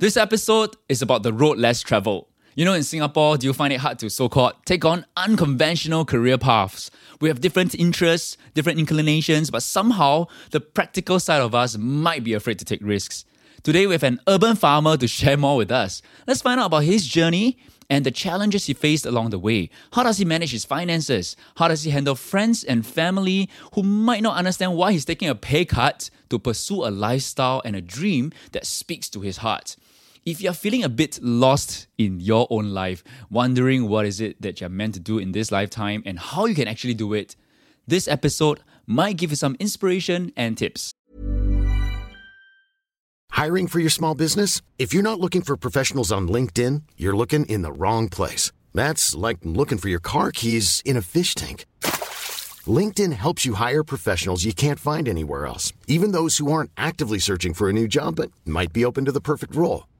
This episode is about the road less traveled. You know, in Singapore, do you find it hard to so called take on unconventional career paths? We have different interests, different inclinations, but somehow the practical side of us might be afraid to take risks. Today, we have an urban farmer to share more with us. Let's find out about his journey and the challenges he faced along the way. How does he manage his finances? How does he handle friends and family who might not understand why he's taking a pay cut to pursue a lifestyle and a dream that speaks to his heart? If you're feeling a bit lost in your own life, wondering what is it that you're meant to do in this lifetime and how you can actually do it, this episode might give you some inspiration and tips. Hiring for your small business? If you're not looking for professionals on LinkedIn, you're looking in the wrong place. That's like looking for your car keys in a fish tank. LinkedIn helps you hire professionals you can't find anywhere else, even those who aren't actively searching for a new job but might be open to the perfect role.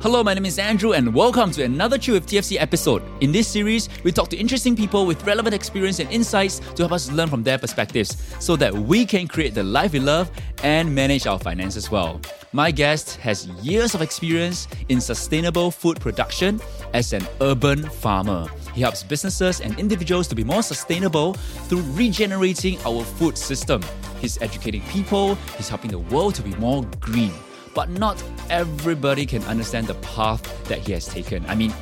Hello, my name is Andrew, and welcome to another Chill with TFC episode. In this series, we talk to interesting people with relevant experience and insights to help us learn from their perspectives so that we can create the life we love and manage our finances well. My guest has years of experience in sustainable food production as an urban farmer. He helps businesses and individuals to be more sustainable through regenerating our food system. He's educating people, he's helping the world to be more green but not everybody can understand the path that he has taken. I mean,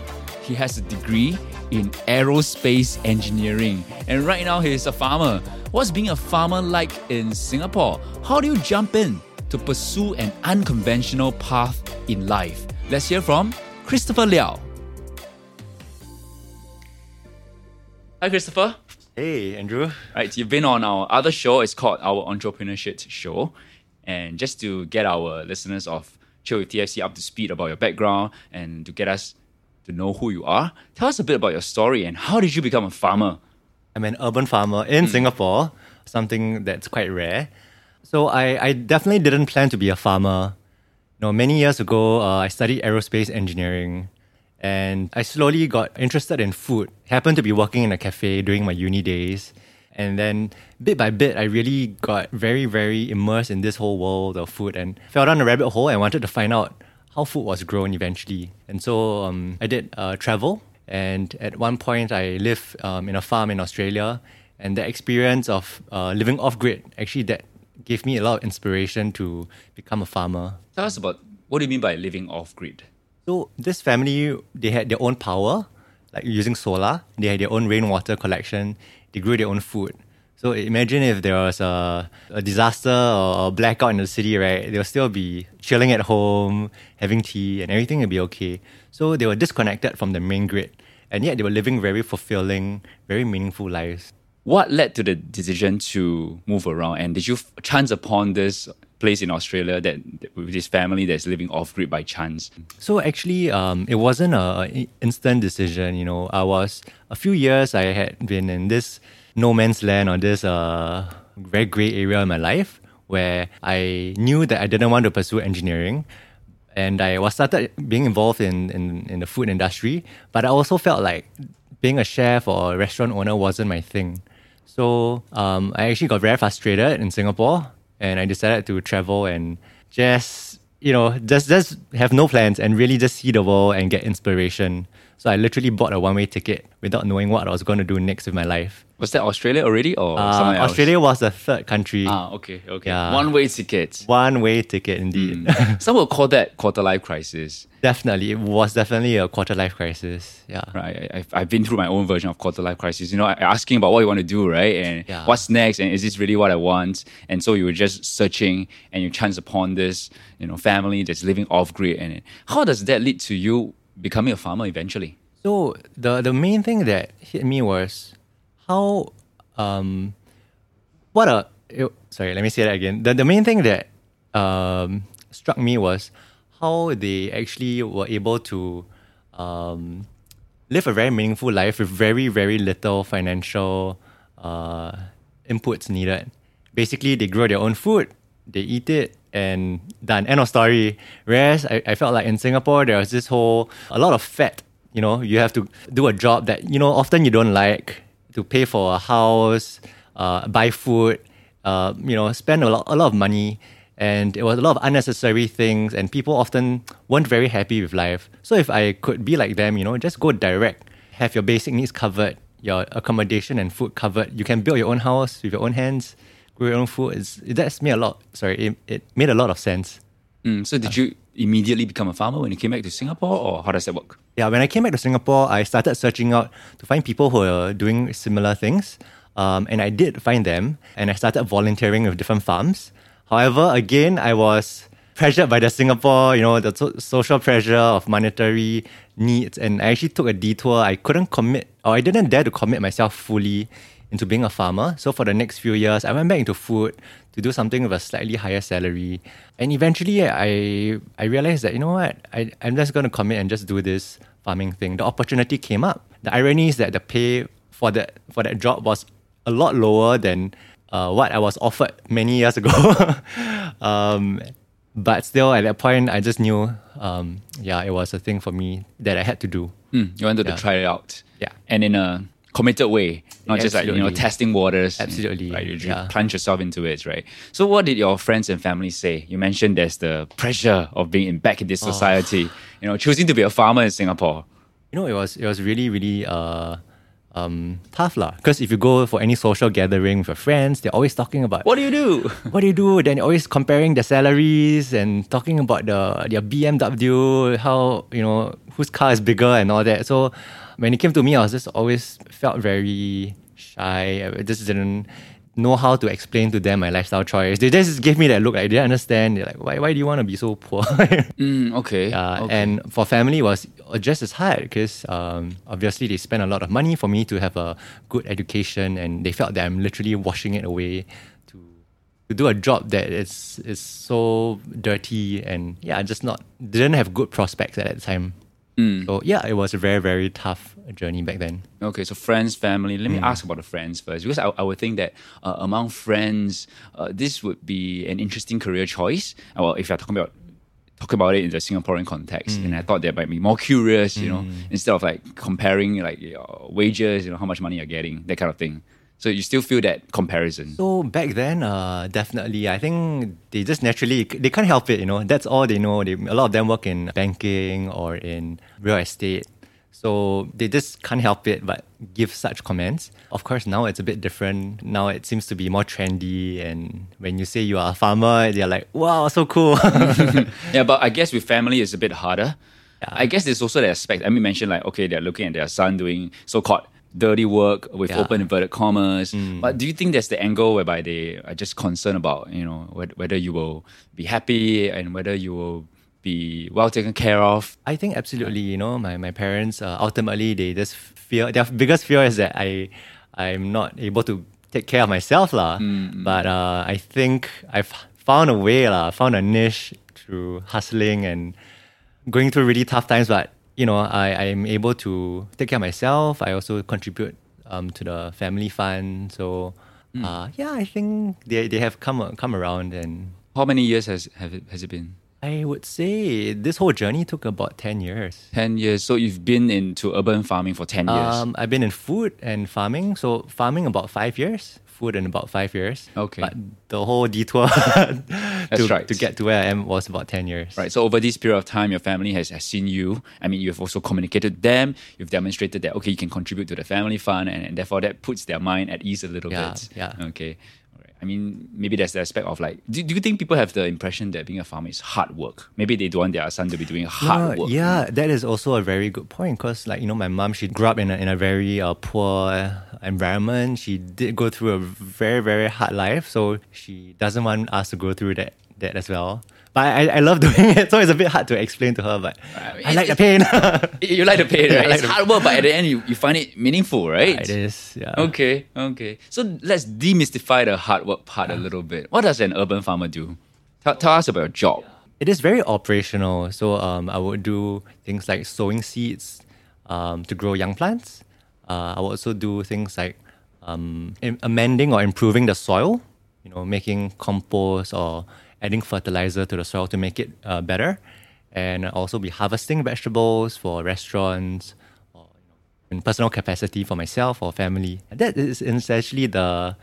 he has a degree in aerospace engineering, and right now he is a farmer. What's being a farmer like in Singapore? How do you jump in to pursue an unconventional path in life? Let's hear from Christopher Leow. Hi, Christopher. Hey, Andrew. Right, you've been on our other show. It's called our Entrepreneurship Show. And just to get our listeners of Chill with TFC up to speed about your background and to get us to know who you are, tell us a bit about your story and how did you become a farmer? I'm an urban farmer in mm. Singapore, something that's quite rare. So I, I definitely didn't plan to be a farmer. You know, many years ago, uh, I studied aerospace engineering and I slowly got interested in food. Happened to be working in a cafe during my uni days. And then bit by bit, I really got very, very immersed in this whole world of food and fell down a rabbit hole and wanted to find out how food was grown eventually. And so um, I did uh, travel. And at one point, I lived um, in a farm in Australia. And the experience of uh, living off grid actually that gave me a lot of inspiration to become a farmer. Tell us about what do you mean by living off grid? So this family, they had their own power, like using solar. They had their own rainwater collection they grew their own food. So imagine if there was a, a disaster or a blackout in the city, right? They'll still be chilling at home, having tea, and everything will be okay. So they were disconnected from the main grid, and yet they were living very fulfilling, very meaningful lives. What led to the decision to move around? And did you chance upon this place in Australia that with this family that's living off grid by chance? So actually, um, it wasn't a instant decision. You know, I was a few years I had been in this no man's land or this uh, very gray area in my life where I knew that I didn't want to pursue engineering. And I was started being involved in, in, in the food industry, but I also felt like being a chef or a restaurant owner wasn't my thing. So um, I actually got very frustrated in Singapore and I decided to travel and just you know just just have no plans and really just see the world and get inspiration. So I literally bought a one way ticket without knowing what I was going to do next with my life. Was that Australia already or uh? Australia was the third country. Ah, okay, okay. Yeah. One way ticket. One way ticket, indeed. Mm. Some will call that quarter life crisis. Definitely, it was definitely a quarter life crisis. Yeah. Right. I, I've been through my own version of quarter life crisis. You know, asking about what you want to do, right, and yeah. what's next, and is this really what I want? And so you were just searching, and you chance upon this, you know, family that's living off grid. And how does that lead to you becoming a farmer eventually? So the the main thing that hit me was how um, what a it, sorry, let me say that again. The the main thing that um, struck me was how they actually were able to um, live a very meaningful life with very very little financial uh, inputs needed. Basically, they grow their own food, they eat it, and done. End of story. Whereas I, I felt like in Singapore, there was this whole, a lot of fat. You know, you have to do a job that, you know, often you don't like to pay for a house, uh, buy food, uh, you know, spend a lot, a lot of money. And it was a lot of unnecessary things, and people often weren't very happy with life. So if I could be like them, you know, just go direct, have your basic needs covered, your accommodation and food covered. You can build your own house with your own hands, grow your own food. It's, that's made a lot. Sorry, it, it made a lot of sense. Mm, so did you immediately become a farmer when you came back to Singapore, or how does that work? Yeah, when I came back to Singapore, I started searching out to find people who are doing similar things. Um, and I did find them, and I started volunteering with different farms. However, again, I was pressured by the Singapore, you know, the so- social pressure of monetary needs, and I actually took a detour. I couldn't commit, or I didn't dare to commit myself fully into being a farmer. So for the next few years, I went back into food to do something with a slightly higher salary, and eventually, I I realized that you know what, I I'm just going to commit and just do this farming thing. The opportunity came up. The irony is that the pay for that for that job was a lot lower than uh, what I was offered many years ago. um, but still, at that point, I just knew, um, yeah, it was a thing for me that I had to do. Mm, you wanted Yeah. to try it out. Yeah. And in a committed way, not just like, you know, testing waters. Absolutely, Right. You yeah. plunge yourself into it, right? So what did your friends and family say? You mentioned there's the pressure of being in, back in Oh. this society, you know, choosing to be a farmer in Singapore. You know, it was it was really really uh, um, tough lah. Because if you go for any social gathering with your friends, they're always talking about What do you do? what do you do? Then always comparing the salaries and talking about the their BMW, how you know whose car is bigger and all that. So when it came to me, I was just always felt very shy. I just didn't know how to explain to them my lifestyle choice. They just gave me that look like they didn't understand. They're like, why why do you want to be so poor? Mm, okay. Uh, okay. And for family, it was just as hard because um, obviously they spent a lot of money for me to have a good education, and they felt that I'm literally washing it away to to do a job that is is so dirty and yeah, just not didn't have good prospects at that time. So yeah, it was a very very tough journey back then. Okay, so friends, family. Mm. Let me ask about the friends first, because I, I would think that uh, among friends, uh, this would be an interesting career choice. Uh, Well, if you're talking about talking about it in the Singaporean context, and I Mm. thought they might be more curious, you know, instead of like comparing like your wages, you know, how much money you're getting, that kind of thing. So you still feel that comparison. So back then, uh, definitely, I think they just naturally they can't help it. You know, that's all they know. They, a lot of them work in banking or in real estate, so they just can't help it but give such comments. Of course, now it's a bit different. Now it seems to be more trendy, and when you say you are a farmer, they're like, "Wow, so cool." yeah, but I guess with family it's a bit harder. I guess there's also the aspect. I mean, mentioned like okay, they're looking at their son doing so-called dirty work with Yeah. open inverted commas. But do you think that's the angle whereby they are just concerned about you know whether you will be happy and whether you will be well taken care of? I think absolutely. You know, my my parents uh, ultimately they just fear their biggest fear is that I I'm not able to take care of myself lah. But uh, I think I've found a way lah, found a niche through hustling and going through really tough times. But you know, I I'm able to take care of myself. I also contribute um, to the family fund. So. Uh, yeah, I think they, they have come come around and How many years has have it, has it been? I would say this whole journey took about 10 years. Ten years. So you've been into urban farming for ten years. Um, I've been in food and farming. So farming about five years, food in about five years. Okay. But the whole detour to, right. to get to where I am was about 10 years. Right. So over this period of time, your family has, has seen you. I mean, you've also communicated them. You've demonstrated that okay, you can contribute to the family fund, and, and therefore that puts their mind at ease a little Yeah, bit. yeah. Okay. I mean, maybe there's the aspect of like, do, do you think people have the impression that being a farmer is hard work? Maybe they don't want their son to be doing hard Uh, work. yeah, that is also a very good point because, like, you know, my mom, she grew up in a, in a very uh, poor environment. She did go through a very, very hard life. So she doesn't want us to go through that, that as well. But I, I love doing it. So it's a bit hard to explain to her, but I mean, I like the pain. You like the pain, right? like it's the- hard work, but at the end, you, you find it meaningful, right? it is, yeah. Okay, okay. So let's demystify the hard work part a little bit. What does an urban farmer do? Tell, tell us about your job. It is very operational. So um, I would do things like sowing seeds um, to grow young plants. Uh, I would also do things like um, amending or improving the soil, you know, making compost or adding fertilizer to the soil to make it uh, better, and also be harvesting vegetables for restaurants or you know, in personal capacity for myself or family. That is essentially the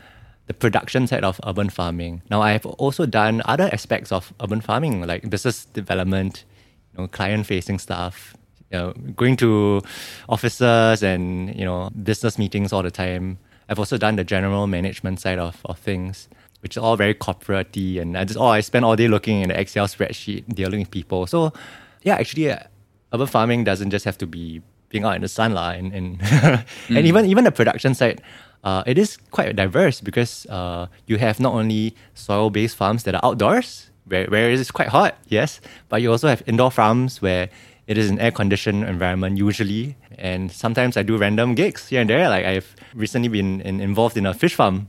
the production side of urban farming. Now, I have also done other aspects of urban farming, like business development, you know, client-facing stuff, you know, going to offices and you know business meetings all the time. I've also done the general management side of, of things, which is all very corporate and I just oh I spend all day looking in the Excel spreadsheet dealing with people. So yeah, actually, uh, urban farming doesn't just have to be being out in the sun lah, and and, and even even the production side. Uh, it is quite diverse because uh, you have not only soil-based farms that are outdoors, where, where it is quite hot, yes, but you also have indoor farms where it is an air-conditioned environment usually, and sometimes I do random gigs here and there. Like I've recently been in, involved in a fish farm.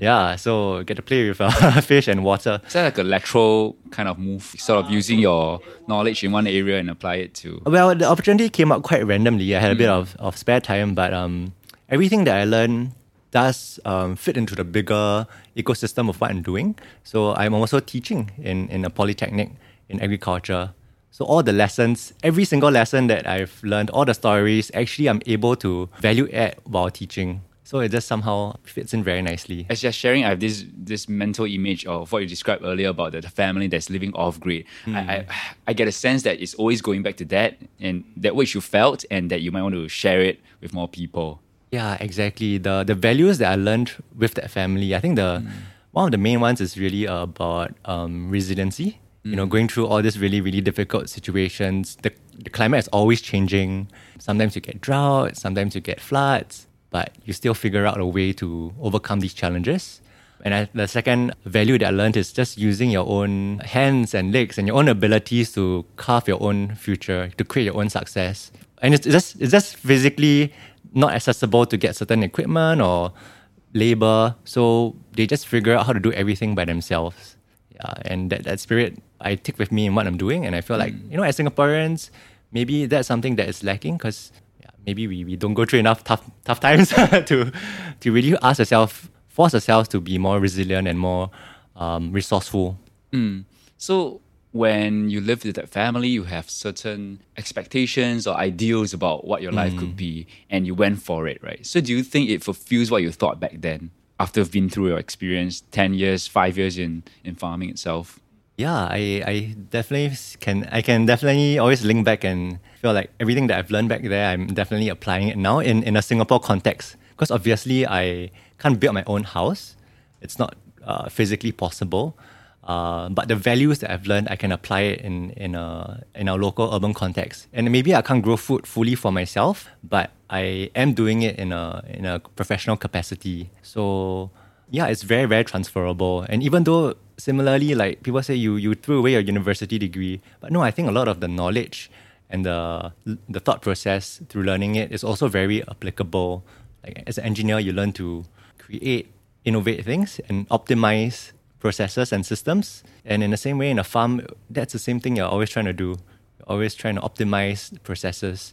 Yeah, so get to play with uh, fish and water. Is that like a lateral kind of move, sort of using your knowledge in one area and apply it to? Well, the opportunity came up quite randomly. I had a bit of, of spare time, but um, everything that I learned does um, fit into the bigger ecosystem of what I'm doing. So I'm also teaching in, in a polytechnic in agriculture. So all the lessons, every single lesson that I've learned, all the stories, actually I'm able to value add while teaching. So it just somehow fits in very nicely. As you're sharing, I have this this mental image of what you described earlier about the, the family that's living off grid. I, I I get a sense that it's always going back to that and that which you felt and that you might want to share it with more people. Yeah, exactly. The the values that I learned with that family, I think the one of the main ones is really about um, resiliency. You know, going through all these really really difficult situations. The the climate is always changing. Sometimes you get drought. Sometimes you get floods. But you still figure out a way to overcome these challenges. And I, the second value that I learned is just using your own hands and legs and your own abilities to carve your own future, to create your own success. And it's just it's just physically not accessible to get certain equipment or labor. So they just figure out how to do everything by themselves. Yeah, and that, that spirit I take with me in what I'm doing. And I feel like, mm. you know, as Singaporeans, maybe that's something that is lacking because maybe we, we don't go through enough tough tough times to to really ask ourselves, force ourselves to be more resilient and more um, resourceful. So when you live with that family, you have certain expectations or ideals about what your life could be, and you went for it, right? So do you think it fulfills what you thought back then after been through your experience, 10 years, five years in, in farming itself? Yeah, I, I definitely can I can definitely always link back and feel like everything that I've learned back there, I'm definitely applying it now in, in a Singapore context. Because obviously I can't build my own house. It's not uh, physically possible. Uh, but the values that I've learned, I can apply it in in a in our local urban context. And maybe I can't grow food fully for myself, but I am doing it in a in a professional capacity. So yeah, it's very very transferable. And even though similarly, like people say, you you threw away your university degree, but no, I think a lot of the knowledge and the the thought process through learning it is also very applicable. Like as an engineer, you learn to create, innovate things, and optimize processes and systems. And in the same way, in a farm, that's the same thing you're always trying to do. You're always trying to optimize processes.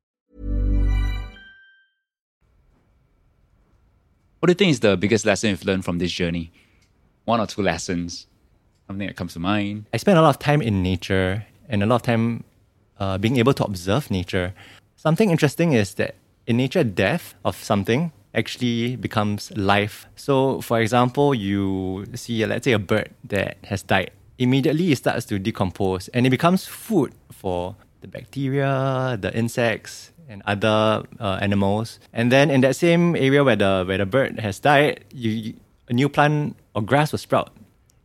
What do you think is the biggest lesson you've learned from this journey? One or two lessons, something that comes to mind. I spend a lot of time in nature and a lot of time uh, being able to observe nature. Something interesting is that in nature, death of something actually becomes life. So, for example, you see, let's say, a bird that has died. Immediately, it starts to decompose and it becomes food for the bacteria, the insects, and other uh, animals. And then in that same area where the where the bird has died, you, you- a new plant or grass will sprout,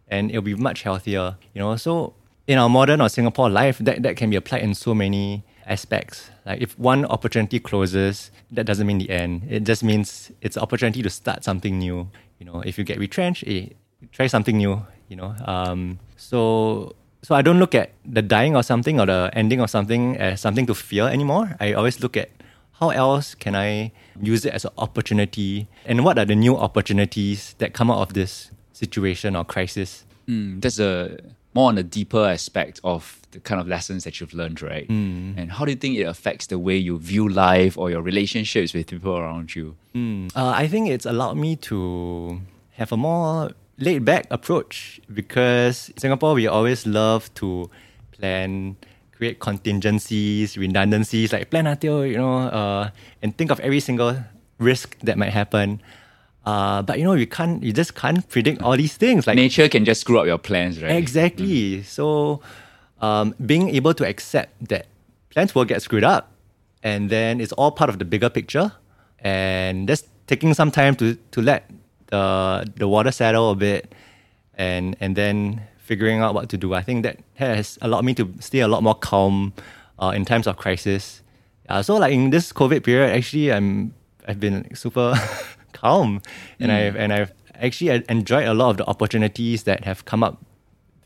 and it'll be much healthier. You know, so in our modern or Singapore life, that, that can be applied in so many aspects. Like if one opportunity closes, that doesn't mean the end. It just means it's an opportunity to start something new. You know, if you get retrenched, eh, try something new. You know, um, so so I don't look at the dying or something or the ending of something as something to fear anymore. I always look at how else can I use it as an opportunity, and what are the new opportunities that come out of this situation or crisis. Mm, that's a more on a deeper aspect of the kind of lessons that you've learned, right? Mm. And how do you think it affects the way you view life or your relationships with people around you? Uh, I think it's allowed me to have a more laid back approach because in Singapore we always love to plan, create contingencies, redundancies, like plan until you know, uh, and think of every single risk that might happen. Uh, but you know, you can't, you just can't predict all these things. Like Nature can just screw up your plans, right? Exactly. So, um, being able to accept that plans will get screwed up, and then it's all part of the bigger picture, and just taking some time to to let the the water settle a bit, and and then figuring out what to do. I think that has allowed me to stay a lot more calm uh, in times of crisis. Uh, so, like in this COVID period, actually, I'm I've been super calm, and I've and I've actually enjoyed a lot of the opportunities that have come up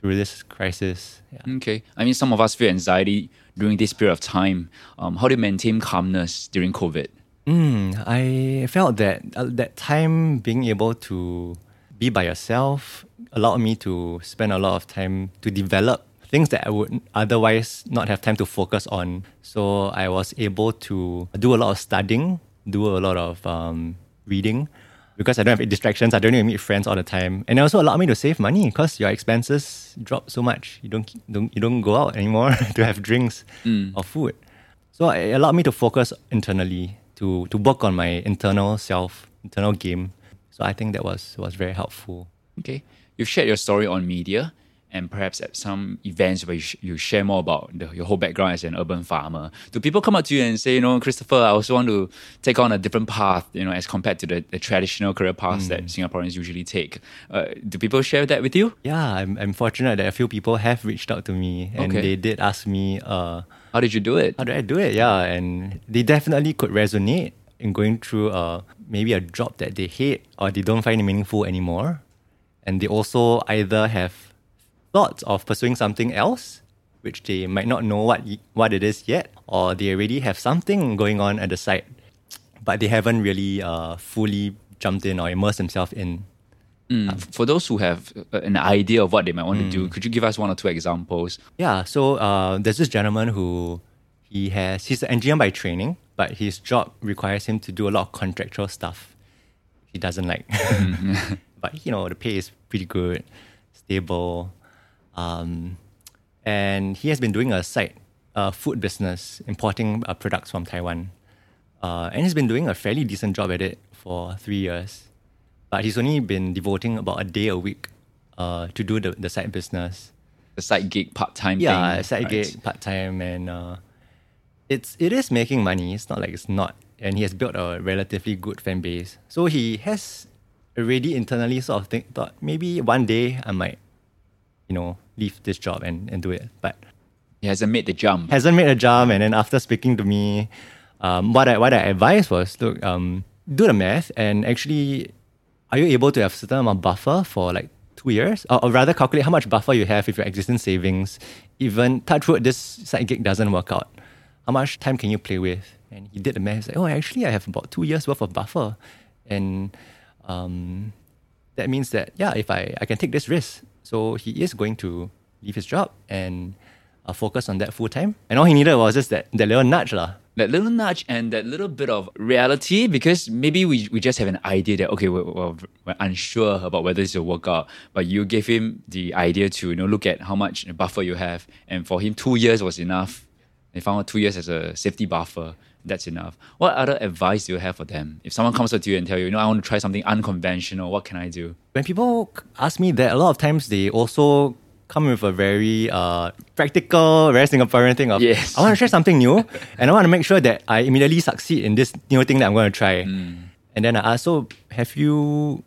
through this crisis. Yeah. Okay. I mean, some of us feel anxiety during this period of time. Um, how do you maintain calmness during COVID? Mm, I felt that uh, that time being able to be by yourself allowed me to spend a lot of time to develop things that I would otherwise not have time to focus on. So I was able to do a lot of studying, do a lot of um, reading. Because I don't have distractions, I don't need to meet friends all the time, and it also allowed me to save money because your expenses drop so much. You don't, don't you don't go out anymore to have drinks or food. So it allowed me to focus internally to to work on my internal self, internal game. So I think that was was very helpful. Okay. You've shared your story on media and perhaps at some events where you, sh- you share more about the, your whole background as an urban farmer. Do people come up to you and say, you know, Christopher, I also want to take on a different path, you know, as compared to the, the traditional career paths that Singaporeans usually take? Uh, do people share that with you? Yeah, I'm, I'm fortunate that a few people have reached out to me and Okay. they did ask me, uh, How did you do it? how did I do it? Yeah, and they definitely could resonate in going through uh, maybe a job that they hate or they don't find meaningful anymore. And they also either have thoughts of pursuing something else, which they might not know what, what it is yet, or they already have something going on at the side, but they haven't really uh, fully jumped in or immersed themselves in. Mm, For those who have uh, an idea of what they might want to do, could you give us one or two examples? Yeah, so uh, there's this gentleman who he has he's an engineer by training, but his job requires him to do a lot of contractual stuff. He doesn't like, but you know the pay is pretty good, stable, um, and he has been doing a side uh, food business, importing uh, products from Taiwan, uh, and he's been doing a fairly decent job at it for three years. But he's only been devoting about a day a week uh, to do the, the side business The side gig, part time yeah, thing. side right? gig, part time, and uh, it's it is making money. It's not like it's not, and he has built a relatively good fan base. So he has already internally sort of think, thought maybe one day I might, you know, leave this job and, and do it, but He hasn't made the jump. hasn't made a jump. And then after speaking to me, um, what I what I advised was look, um, do the math and actually, are you able to have certain amount buffer for like two years, or, or rather calculate how much buffer you have if your existing savings, even touch wood, this side gig doesn't work out. How much time can you play with? And he did the math. He's like, oh, actually, I have about two years worth of buffer, and um, that means that yeah, if I, I can take this risk. So he is going to leave his job and uh, focus on that full time. And all he needed was just that, that little nudge lah. That little nudge and that little bit of reality because maybe we, we just have an idea that okay we're, we're, we're unsure about whether this will work out. But you gave him the idea to you know look at how much buffer you have. And for him two years was enough. They found out two years as a safety buffer. That's enough. What other advice do you have for them? If someone comes up to you and tell you you know i want to try something unconventional. What can i do? When people ask me that, a lot of times they also come with a very uh, practical, very Singaporean thing of Yes. I want to try something new and I want to make sure that I immediately succeed in this new thing that I'm going to try. And then I ask, so have you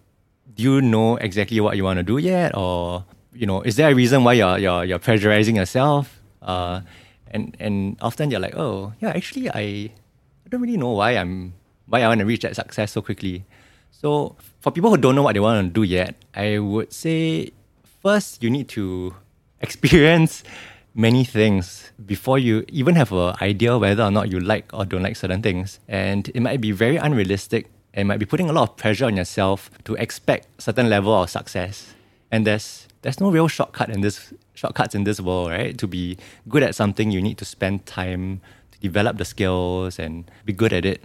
do you know exactly what you want to do yet, or you know, is there a reason why you're you're, you're pressurizing yourself? Uh, And and often you're like, oh yeah, actually I, I don't really know why I'm why I want to reach that success so quickly. So for people who don't know what they want to do yet, I would say first you need to experience many things before you even have an idea whether or not you like or don't like certain things. And it might be very unrealistic and might be putting a lot of pressure on yourself to expect certain level of success. And there's there's no real shortcut in this shortcuts in this world, right? To be good at something, you need to spend time to develop the skills and be good at it.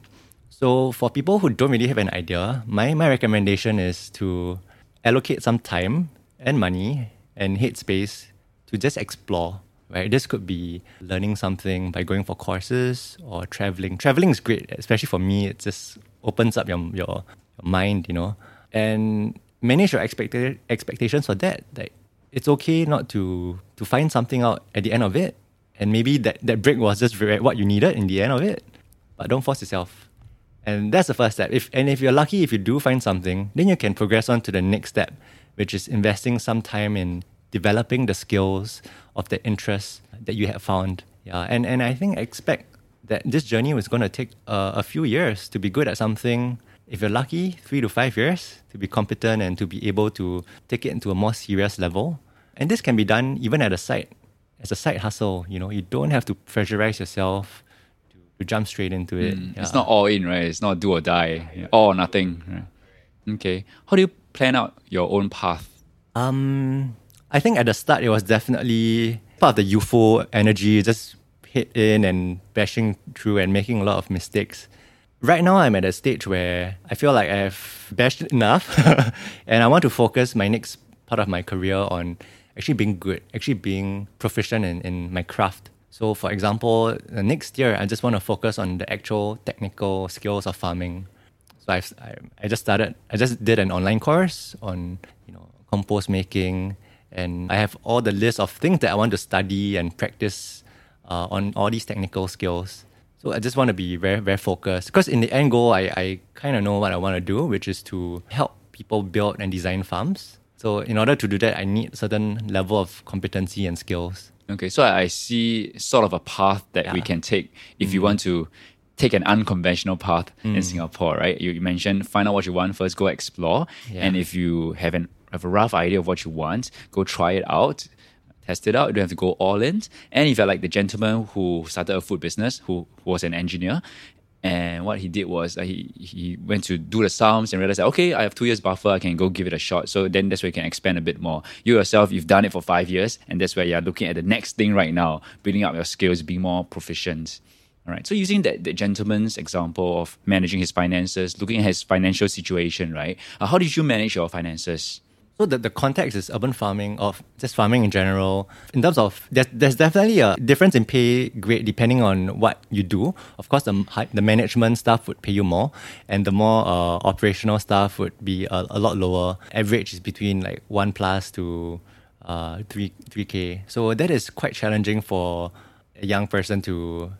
So for people who don't really have an idea, my, my recommendation is to allocate some time and money and headspace to just explore. Right? This could be learning something by going for courses or traveling. Traveling is great, especially for me. It just opens up your your, your mind, you know. And manage your expecta- expectations for that. Like it's okay not to to find something out at the end of it, and maybe that that break was just what you needed in the end of it. But don't force yourself. And that's the first step. If and if you're lucky, if you do find something, then you can progress on to the next step, which is investing some time in developing the skills of the interests that you have found. Yeah, and and I think I expect that this journey was going to take uh, a few years to be good at something if you're lucky, three to five years to be competent and to be able to take it into a more serious level. And this can be done even at a site, as a side hustle. You know, you don't have to pressurize yourself to, to jump straight into it. Mm, yeah. It's not all in, right? It's not do or die, yeah. all or nothing. Right? Okay. How do you plan out your own path? Um, I think at the start it was definitely part of the youthful energy, just hit in and bashing through and making a lot of mistakes right now I'm at a stage where I feel like I've bashed enough and I want to focus my next part of my career on actually being good, actually being proficient in, in my craft. So for example, the next year I just want to focus on the actual technical skills of farming. I, I just started, I just did an online course on, you know, compost making and I have all the list of things that I want to study and practice uh, on all these technical skills. So I just want to be very, very focused because in the end goal, I, I kind of know what I want to do, which is to help people build and design farms. So in order to do that, I need certain level of competency and skills. Okay, so I see sort of a path that yeah. we can take if mm. you want to take an unconventional path mm. in Singapore, right? You, mentioned find out what you want first, go explore, yeah. and if you have an have a rough idea of what you want, go try it out test it out. You don't have to go all in. And if you're like the gentleman who started a food business, who, who was an engineer, and what he did was uh, he he went to do the sums and realized that, okay, I have two years buffer, I can go give it a shot. So then that's where you can expand a bit more. You yourself, you've done it for five years, and that's where you're looking at the next thing right now, building up your skills, being more proficient. Right. So using that the gentleman's example of managing his finances, looking at his financial situation, right? Uh, how did you manage your finances? So the, the context is urban farming or just farming in general. In terms of there's, there's definitely a difference in pay grade depending on what you do. Of course, the the management staff would pay you more, and the more uh, operational staff would be a, a, lot lower. Average is between like one plus to uh, three three k. So that is quite challenging for a young person to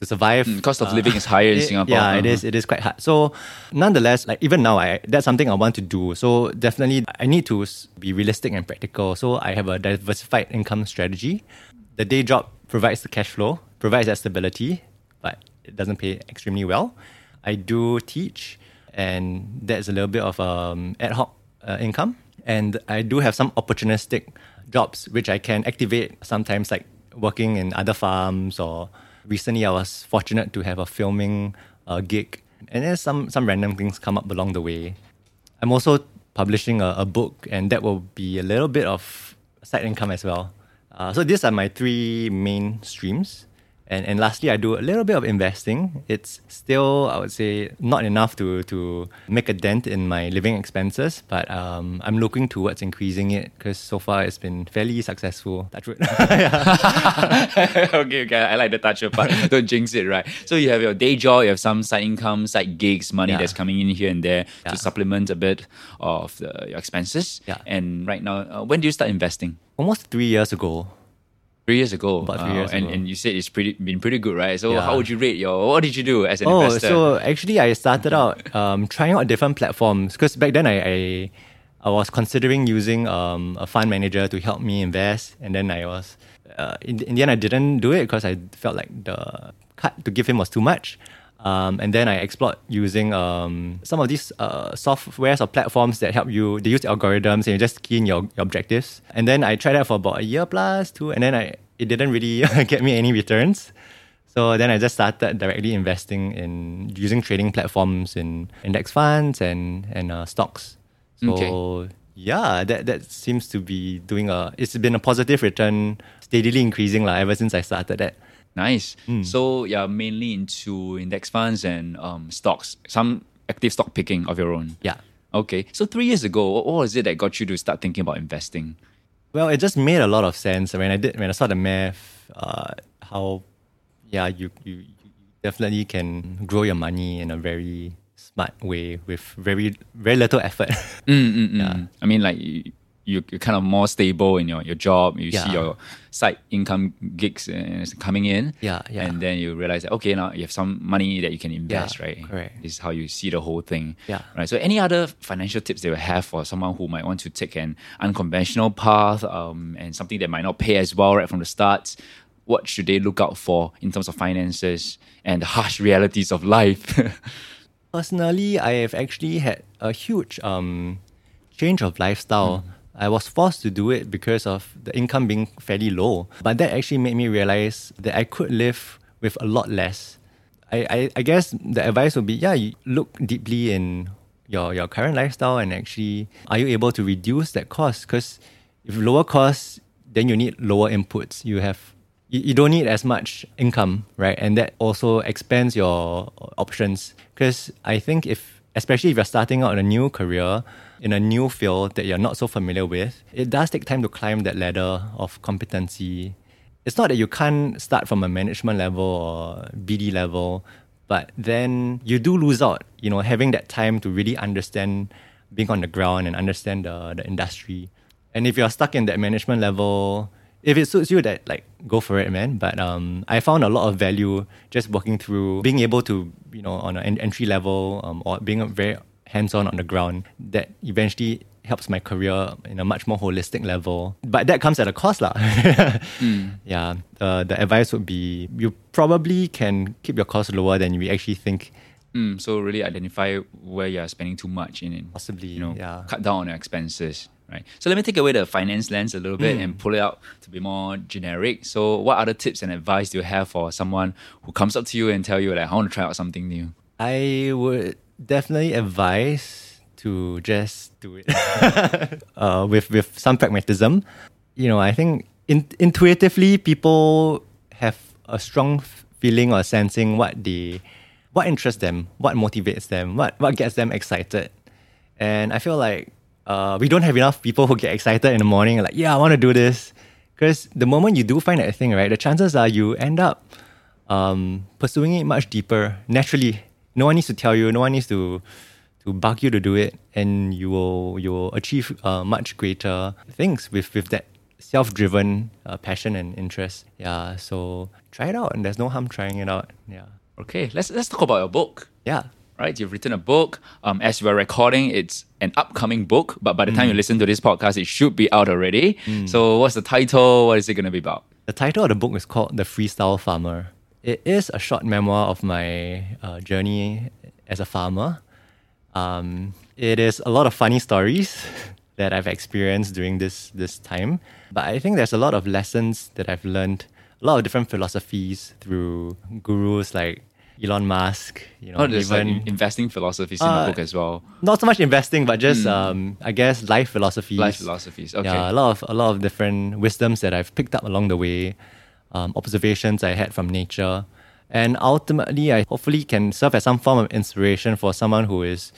to survive. Mm, cost of uh, living is higher in Singapore. Yeah, uh-huh. it is. It is quite hard. So, nonetheless, like even now, I that's something I want to do. So definitely, I need to be realistic and practical. So I have a diversified income strategy. The day job provides the cash flow, provides that stability, but it doesn't pay extremely well. I do teach, and that's a little bit of um, ad hoc uh, income. And I do have some opportunistic jobs which I can activate sometimes, like working in other farms or recently I was fortunate to have a filming uh, gig, and then some some random things come up along the way. I'm also publishing a, a book, and that will be a little bit of side income as well. Uh, so these are my three main streams. And, and lastly, I do a little bit of investing. It's still, I would say, not enough to, to make a dent in my living expenses, but um, I'm looking towards increasing it because so far it's been fairly successful. Touch wood. okay, okay. I like the touch wood part. Don't jinx it, right? So you have your day job, you have some side income, side gigs, money yeah. that's coming in here and there yeah. to supplement a bit of the, your expenses. Yeah. And right now, uh, when do you start investing? Almost three years ago. Three years ago. About three years and, ago. And you said it's pretty been pretty good, right? So yeah. how would you rate your what did you do as an oh, investor? so actually I started out um, trying out different platforms because back then I, I, I was considering using um, a fund manager to help me invest and then I was uh, in, in the end, I didn't do it because I felt like the cut to give him was too much. Um, and then I explored using um, some of these uh, softwares or platforms that help you. They use algorithms and you just key in your, your objectives. And then I tried that for about a year plus, two, and then I it didn't really get me any returns. So then I just started directly investing in using trading platforms in index funds and and uh, stocks. So Okay. yeah, that that seems to be doing a. It's been a positive return, steadily increasing like, ever since I started that. Nice. Hmm. So you're mainly into index funds and um, stocks, some active stock picking of your own. Yeah. Okay. So three years ago, what was it that got you to start thinking about investing? Well, it just made a lot of sense when I did when I saw the math. Uh, how, yeah, you, you you definitely can grow your money in a very smart way with very very little effort. Mm, I mean, like you, you're kind of more stable in your, your job. You see your side income gigs uh, coming in. Yeah, yeah. And then you realize that, okay, now you have some money that you can invest, Yeah, right? correct. This is how you see the whole thing. Yeah. Right. So, any other financial tips they will have for someone who might want to take an unconventional path um, and something that might not pay as well right from the start? What should they look out for in terms of finances and the harsh realities of life? Personally, I have actually had a huge um, change of lifestyle. I was forced to do it because of the income being fairly low. But that actually made me realize that I could live with a lot less. I, I, I guess the advice would be yeah, look deeply in your, your current lifestyle and actually are you able to reduce that cost? Because if lower costs, then you need lower inputs. You have you, you don't need as much income, right? And that also expands your options. Because I think if, especially if you're starting out in a new career, in a new field that you're not so familiar with, it does take time to climb that ladder of competency. It's not that you can't start from a management level or BD level, but then you do lose out, you know, having that time to really understand being on the ground and understand the, the industry. And if you're stuck in that management level, if it suits you, that like go for it, man. But um, I found a lot of value just working through being able to, you know, on an entry level um, or being a very hands-on on the ground. That eventually helps my career in a much more holistic level. But that comes at a cost, lah. Yeah, uh, the advice would be you probably can keep your cost lower than you actually think. Mm, so really identify where you are spending too much in and Possibly, you know yeah. cut down on your expenses right so let me take away the finance lens a little bit Hmm. and pull it out to be more generic so what other tips and advice do you have for someone who comes up to you and tell you like I want to try out something new I would definitely advise to just do it uh, with with some pragmatism. You know, I think in, intuitively people have a strong feeling or sensing what they what interests them, what motivates them, what what gets them excited. And I feel like uh, we don't have enough people who get excited in the morning, like, yeah, I want to do this. Because the moment you do find that thing, right, the chances are you end up um, pursuing it much deeper naturally. No one needs to tell you. No one needs to to bug you to do it, and you will you will achieve uh, much greater things with with that self driven uh, passion and interest. Yeah, so try it out, and there's no harm trying it out. Yeah, okay let's let's talk about your book yeah. right you've written a book um, as we're recording it's an upcoming book but by the time you listen to this podcast it should be out already so what's the title what is it going to be about The title of the book is called The Freestyle Farmer. It is a short memoir of my uh, journey as a farmer. Um, it is a lot of funny stories that I've experienced during this this time, but I think there's a lot of lessons that I've learned, a lot of different philosophies through gurus like Elon Musk. You know, oh there's even in- investing philosophies in Uh, the book as well not so much investing, but just um, I guess life philosophies. life philosophies okay Yeah, a lot of a lot of different wisdoms that I've picked up along the way, um, observations I had from nature, and ultimately, I hopefully can serve as some form of inspiration for someone who is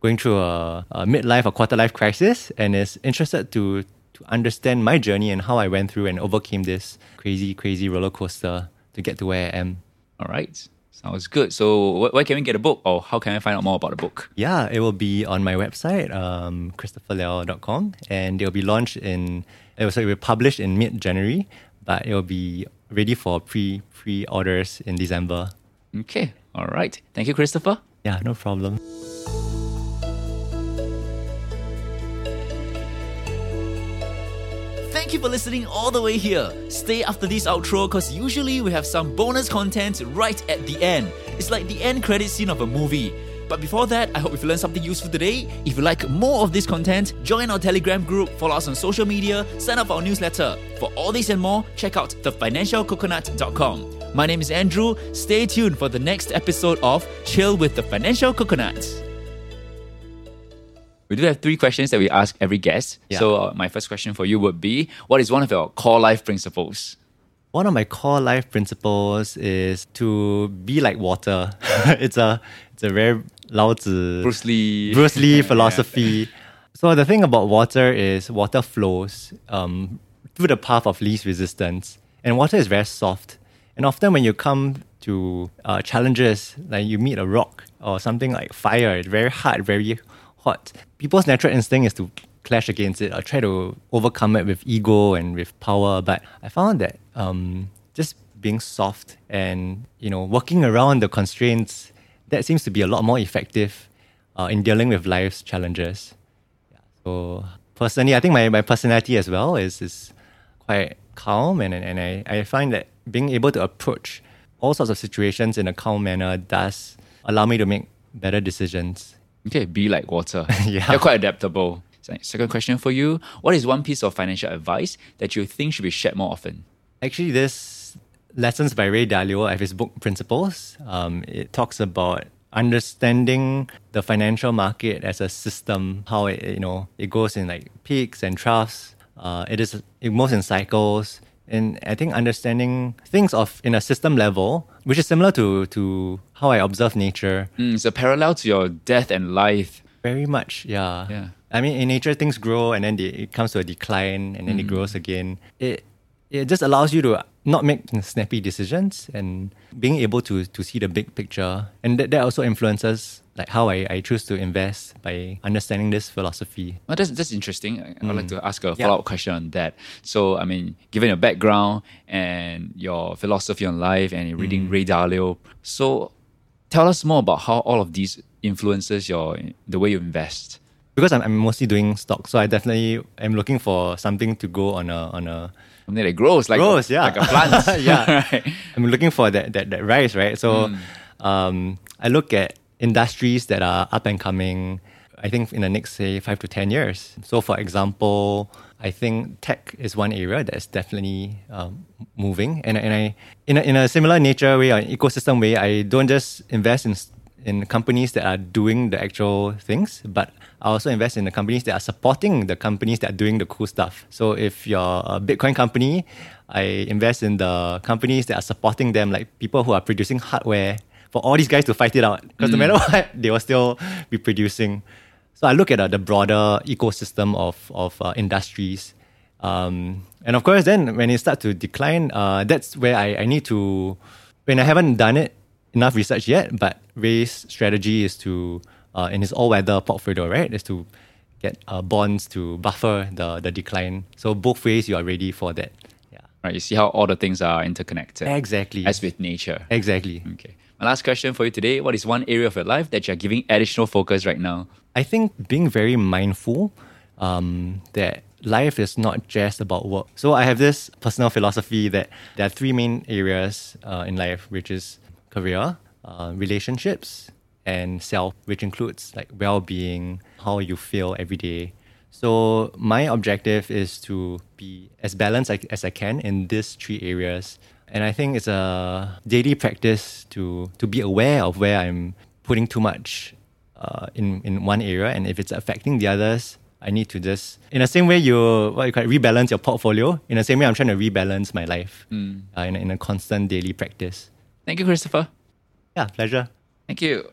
going through a, a midlife or quarter life crisis and is interested to to understand my journey and how I went through and overcame this crazy, crazy roller coaster to get to where I am. All right. Sounds good. So, wh- where can we get a book or how can I find out more about the book? Yeah, it will be on my website, um, christopherleow.com, and it will be launched in, it will, so it will be published in mid January, but it will be ready for pre pre orders in December. Okay. All right. Thank you, Christopher. Yeah, no problem. Thank Thank you for listening all the way here. Stay after this outro because usually we have some bonus content right at the end. It's like the end credit scene of a movie. But before that, I hope you've learned something useful today. If you like more of this content, join our Telegram group, follow us on social media, sign up for our newsletter. For all this and more, check out thefinancialcoconut.com. My name is Andrew. Stay tuned for the next episode of Chill with the Financial Coconut. We do have three questions that we ask every guest. Yeah. So, uh, my first question for you would be What is one of your core life principles? One of my core life principles is to be like water. it's a it's a very Lao Tzu Bruce Lee. Bruce Lee philosophy. So the thing about water is water flows um, through the path of least resistance, and water is very soft. And often when you come to uh, challenges, like you meet a rock or something like fire, it's very hard, very hot. People's natural instinct is to clash against it or try to overcome it with ego and with power. But I found that um, just being soft and you know working around the constraints that seems to be a lot more effective uh, in dealing with life's challenges. Yeah. So personally, I think my, my personality as well is is quite calm, and and I, I find that being able to approach all sorts of situations in a calm manner does allow me to make better decisions. Okay, be like water. Yeah. You're quite adaptable. Second question for you What is one piece of financial advice that you think should be shared more often? Actually, this lessons by Ray Dalio, I have his book Principles. Um, it talks about understanding the financial market as a system, how it you know it goes in like peaks and troughs. Uh, it is it moves in cycles, and I think understanding things of in a system level, which is similar to to how I observe nature. Mm, it's a parallel to your death and life. Very much, yeah. Yeah. I mean, in nature, things grow and then they, it comes to a decline and then it grows again. It it just allows you to not make snappy decisions and being able to to see the big picture. And that, that also influences like how I, I choose to invest by understanding this philosophy. Well, that's, that's interesting. I- I'd like to ask a Mm. Follow up question on that. So, I mean, given your background and your philosophy on life and reading Mm. Ray Dalio, so tell us more about how all of these influences your the way you invest. Because I'm, I'm mostly doing stocks, so I definitely am looking for something to go on a on a Something that grows like grows, yeah, like a plant. yeah. right. I'm looking for that that, that rise, right? So, um, I look at industries that are up and coming. I think in the next say five to ten years. So, for example, I think tech is one area that is definitely um, moving, and and I in a, in a similar nature way, or ecosystem way, I don't just invest in in companies that are doing the actual things, but I also invest in the companies that are supporting the companies that are doing the cool stuff. So if you're a Bitcoin company, I invest in the companies that are supporting them, like people who are producing hardware for all these guys to fight it out. Because no matter what, they will still be producing. So I look at uh, the broader ecosystem of of uh, industries. Um, and of course, then when it starts to decline, uh, that's where I, I need to, when I haven't done it enough research yet, but Ray's strategy is to, uh, in his all weather portfolio, right, is to get uh, bonds to buffer the, the decline. So both ways you are ready for that. Yeah. Right. You see how all the things are interconnected. Exactly. As with nature. Exactly. Okay. My last question for you today What is one area of your life that you're giving additional focus right now? I think being very mindful um, that life is not just about work. So I have this personal philosophy that there are three main areas uh, in life, which is career, uh, relationships, and self, which includes like well-being, how you feel every day. So my objective is to be as balanced as- I can in these three areas. And I think it's a daily practice to to be aware of where I'm putting too much uh, in in one area, and if it's affecting the others, I need to just in the same way you what you call it, rebalance your portfolio. In the same way, I'm trying to rebalance my life uh, in, a, in a constant daily practice. Thank you, Christopher. Yeah, pleasure. Thank you.